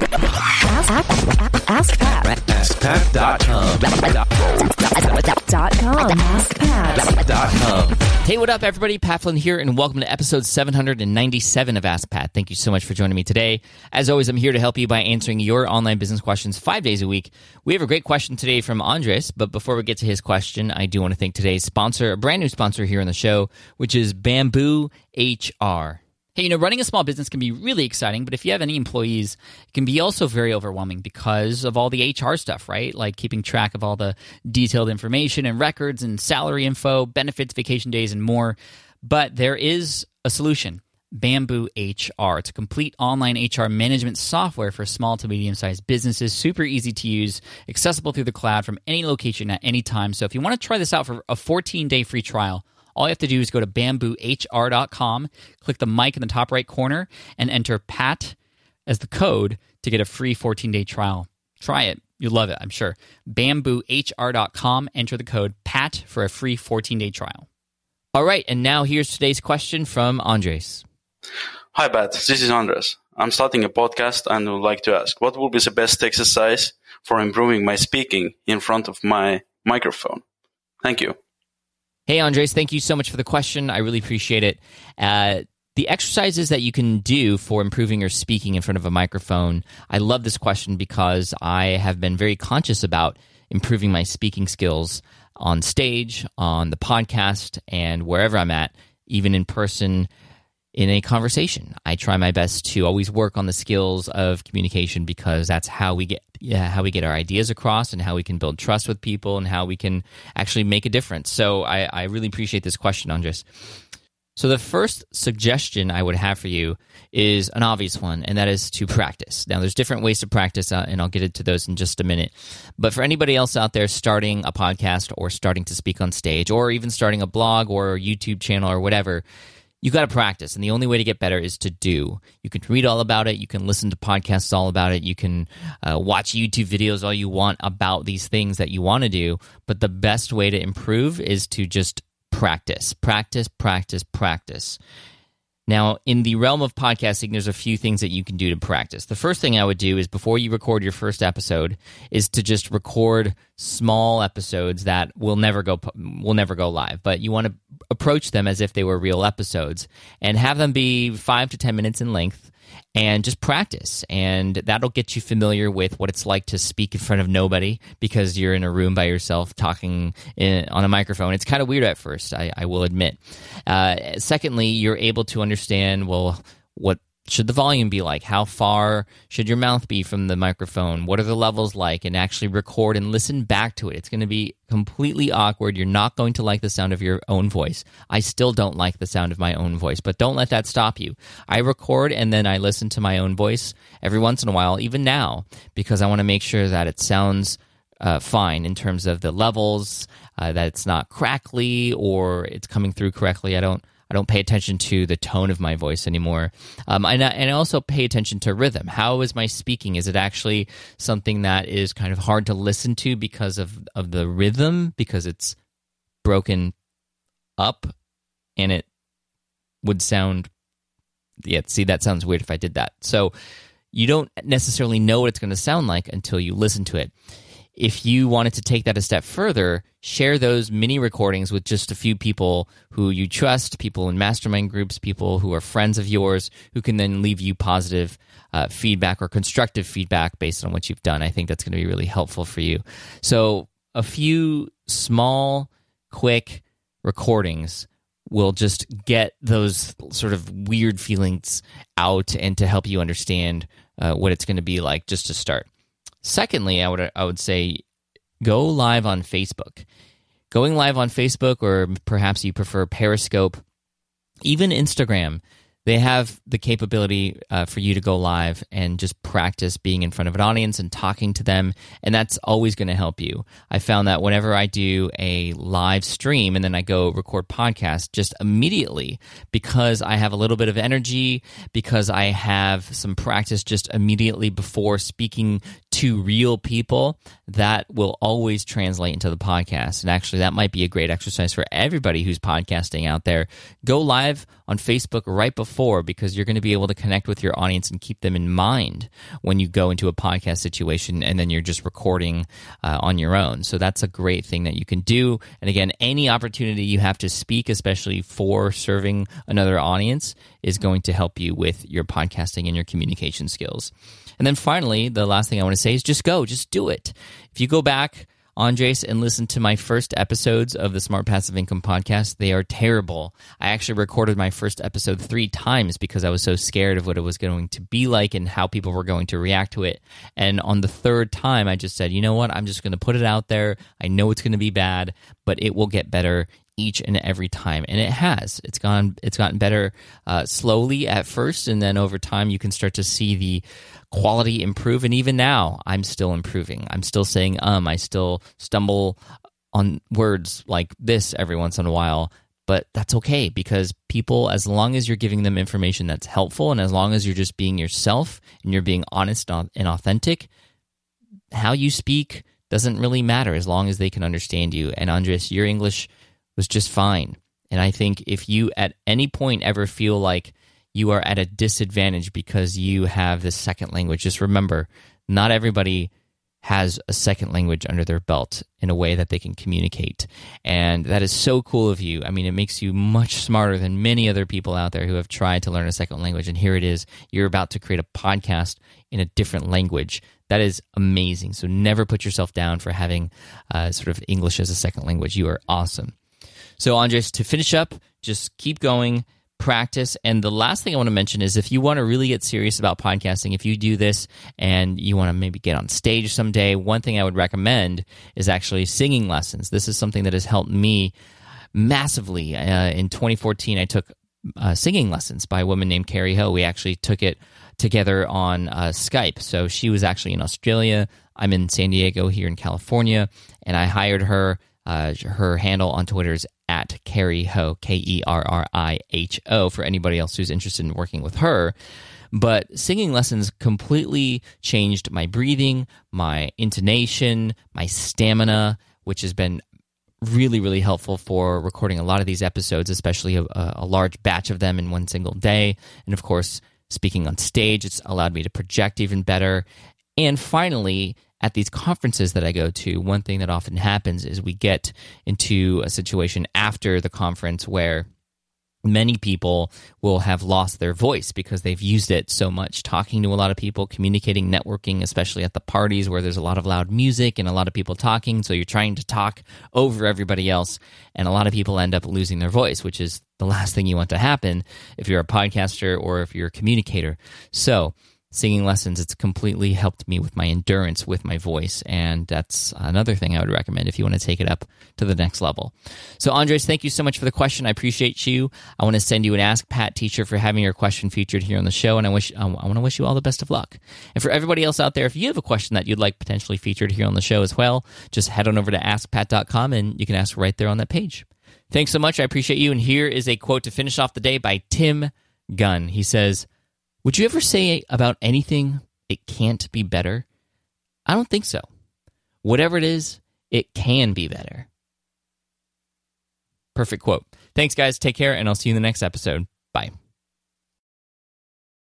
Ask, Pat. AskPat.com. Dot com. AskPat. Hey, what up, everybody? Pat Flynn here, and welcome to episode 797 of Ask Pat. Thank you so much for joining me today. As always, I'm here to help you by answering your online business questions five days a week. We have a great question today from Andres, but before we get to his question, I do want to thank today's sponsor, a brand new sponsor here on the show, which is Bamboo HR. Hey, you know, running a small business can be really exciting, but if you have any employees, it can be also very overwhelming because of all the HR stuff, right? Like keeping track of all the detailed information and records and salary info, benefits, vacation days, and more. But there is a solution. Bamboo HR. It's a complete online HR management software for small to medium sized businesses, super easy to use, accessible through the cloud from any location at any time. So if you want to try this out for a 14 day free trial, all you have to do is go to bamboohr.com, click the mic in the top right corner, and enter PAT as the code to get a free 14 day trial. Try it. You'll love it, I'm sure. Bamboohr.com, enter the code PAT for a free 14 day trial. All right, and now here's today's question from Andres. Hi, Pat. This is Andres. I'm starting a podcast and would like to ask what will be the best exercise for improving my speaking in front of my microphone? Thank you. Hey, Andres, thank you so much for the question. I really appreciate it. Uh, the exercises that you can do for improving your speaking in front of a microphone, I love this question because I have been very conscious about improving my speaking skills on stage, on the podcast, and wherever I'm at, even in person in a conversation. I try my best to always work on the skills of communication because that's how we get yeah, how we get our ideas across and how we can build trust with people and how we can actually make a difference. So I, I really appreciate this question, Andres. So the first suggestion I would have for you is an obvious one, and that is to practice. Now, there's different ways to practice, uh, and I'll get into those in just a minute. But for anybody else out there starting a podcast or starting to speak on stage, or even starting a blog or a YouTube channel or whatever, you got to practice and the only way to get better is to do. You can read all about it. You can listen to podcasts all about it. You can uh, watch youtube videos all you want about these things that you want to do but the best way to improve is to just practice practice practice practice now, in the realm of podcasting, there's a few things that you can do to practice. The first thing I would do is before you record your first episode is to just record small episodes that will never go will never go live, but you want to approach them as if they were real episodes and have them be 5 to 10 minutes in length and just practice. And that'll get you familiar with what it's like to speak in front of nobody because you're in a room by yourself talking in, on a microphone. It's kind of weird at first, I, I will admit. Uh, secondly, you're able to understand, well, what should the volume be like? How far should your mouth be from the microphone? What are the levels like? And actually record and listen back to it. It's going to be completely awkward. You're not going to like the sound of your own voice. I still don't like the sound of my own voice, but don't let that stop you. I record and then I listen to my own voice every once in a while, even now, because I want to make sure that it sounds uh, fine in terms of the levels, uh, that it's not crackly or it's coming through correctly. I don't. I don't pay attention to the tone of my voice anymore. Um, and, I, and I also pay attention to rhythm. How is my speaking? Is it actually something that is kind of hard to listen to because of, of the rhythm, because it's broken up and it would sound, yeah, see, that sounds weird if I did that. So you don't necessarily know what it's going to sound like until you listen to it if you wanted to take that a step further, share those mini recordings with just a few people who you trust, people in mastermind groups, people who are friends of yours, who can then leave you positive uh, feedback or constructive feedback based on what you've done. I think that's going to be really helpful for you. So, a few small, quick recordings will just get those sort of weird feelings out and to help you understand uh, what it's going to be like just to start. Secondly, I would I would say go live on Facebook. Going live on Facebook, or perhaps you prefer Periscope, even Instagram they have the capability uh, for you to go live and just practice being in front of an audience and talking to them and that's always going to help you i found that whenever i do a live stream and then i go record podcast just immediately because i have a little bit of energy because i have some practice just immediately before speaking to real people, that will always translate into the podcast. And actually, that might be a great exercise for everybody who's podcasting out there. Go live on Facebook right before because you're going to be able to connect with your audience and keep them in mind when you go into a podcast situation and then you're just recording uh, on your own. So that's a great thing that you can do. And again, any opportunity you have to speak, especially for serving another audience, is going to help you with your podcasting and your communication skills. And then finally, the last thing I want to say is just go, just do it. If you go back, Andres, and listen to my first episodes of the Smart Passive Income podcast, they are terrible. I actually recorded my first episode three times because I was so scared of what it was going to be like and how people were going to react to it. And on the third time, I just said, you know what? I'm just going to put it out there. I know it's going to be bad, but it will get better each and every time and it has. It's gone it's gotten better uh, slowly at first and then over time you can start to see the quality improve and even now i'm still improving. I'm still saying um i still stumble on words like this every once in a while but that's okay because people as long as you're giving them information that's helpful and as long as you're just being yourself and you're being honest and authentic how you speak doesn't really matter as long as they can understand you. And andres your english was just fine and i think if you at any point ever feel like you are at a disadvantage because you have this second language. Just remember, not everybody has a second language under their belt in a way that they can communicate. And that is so cool of you. I mean, it makes you much smarter than many other people out there who have tried to learn a second language. And here it is you're about to create a podcast in a different language. That is amazing. So never put yourself down for having uh, sort of English as a second language. You are awesome. So, Andres, to finish up, just keep going practice. And the last thing I want to mention is if you want to really get serious about podcasting, if you do this and you want to maybe get on stage someday, one thing I would recommend is actually singing lessons. This is something that has helped me massively. Uh, in 2014, I took uh, singing lessons by a woman named Kerri Ho. We actually took it together on uh, Skype. So she was actually in Australia. I'm in San Diego here in California, and I hired her. Uh, her handle on Twitter is at Kerri Ho, K E R R I H O, for anybody else who's interested in working with her. But singing lessons completely changed my breathing, my intonation, my stamina, which has been really, really helpful for recording a lot of these episodes, especially a, a large batch of them in one single day. And of course, speaking on stage, it's allowed me to project even better. And finally, at these conferences that I go to, one thing that often happens is we get into a situation after the conference where many people will have lost their voice because they've used it so much talking to a lot of people communicating networking especially at the parties where there's a lot of loud music and a lot of people talking. So you're trying to talk over everybody else and a lot of people end up losing their voice which is the last thing you want to happen if you're a podcaster or if you're a communicator. So singing lessons, it's completely helped me with my endurance with my voice. And that's another thing I would recommend if you want to take it up to the next level. So, Andres, thank you so much for the question. I appreciate you. I want to send you an Ask Pat teacher for having your question featured here on the show. And I wish I want to wish you all the best of luck. And for everybody else out there, if you have a question that you'd like potentially featured here on the show as well, just head on over to askpat.com and you can ask right there on that page. Thanks so much. I appreciate you. And here is a quote to finish off the day by Tim Gunn. He says, would you ever say about anything, it can't be better? I don't think so. Whatever it is, it can be better. Perfect quote. Thanks, guys. Take care, and I'll see you in the next episode. Bye.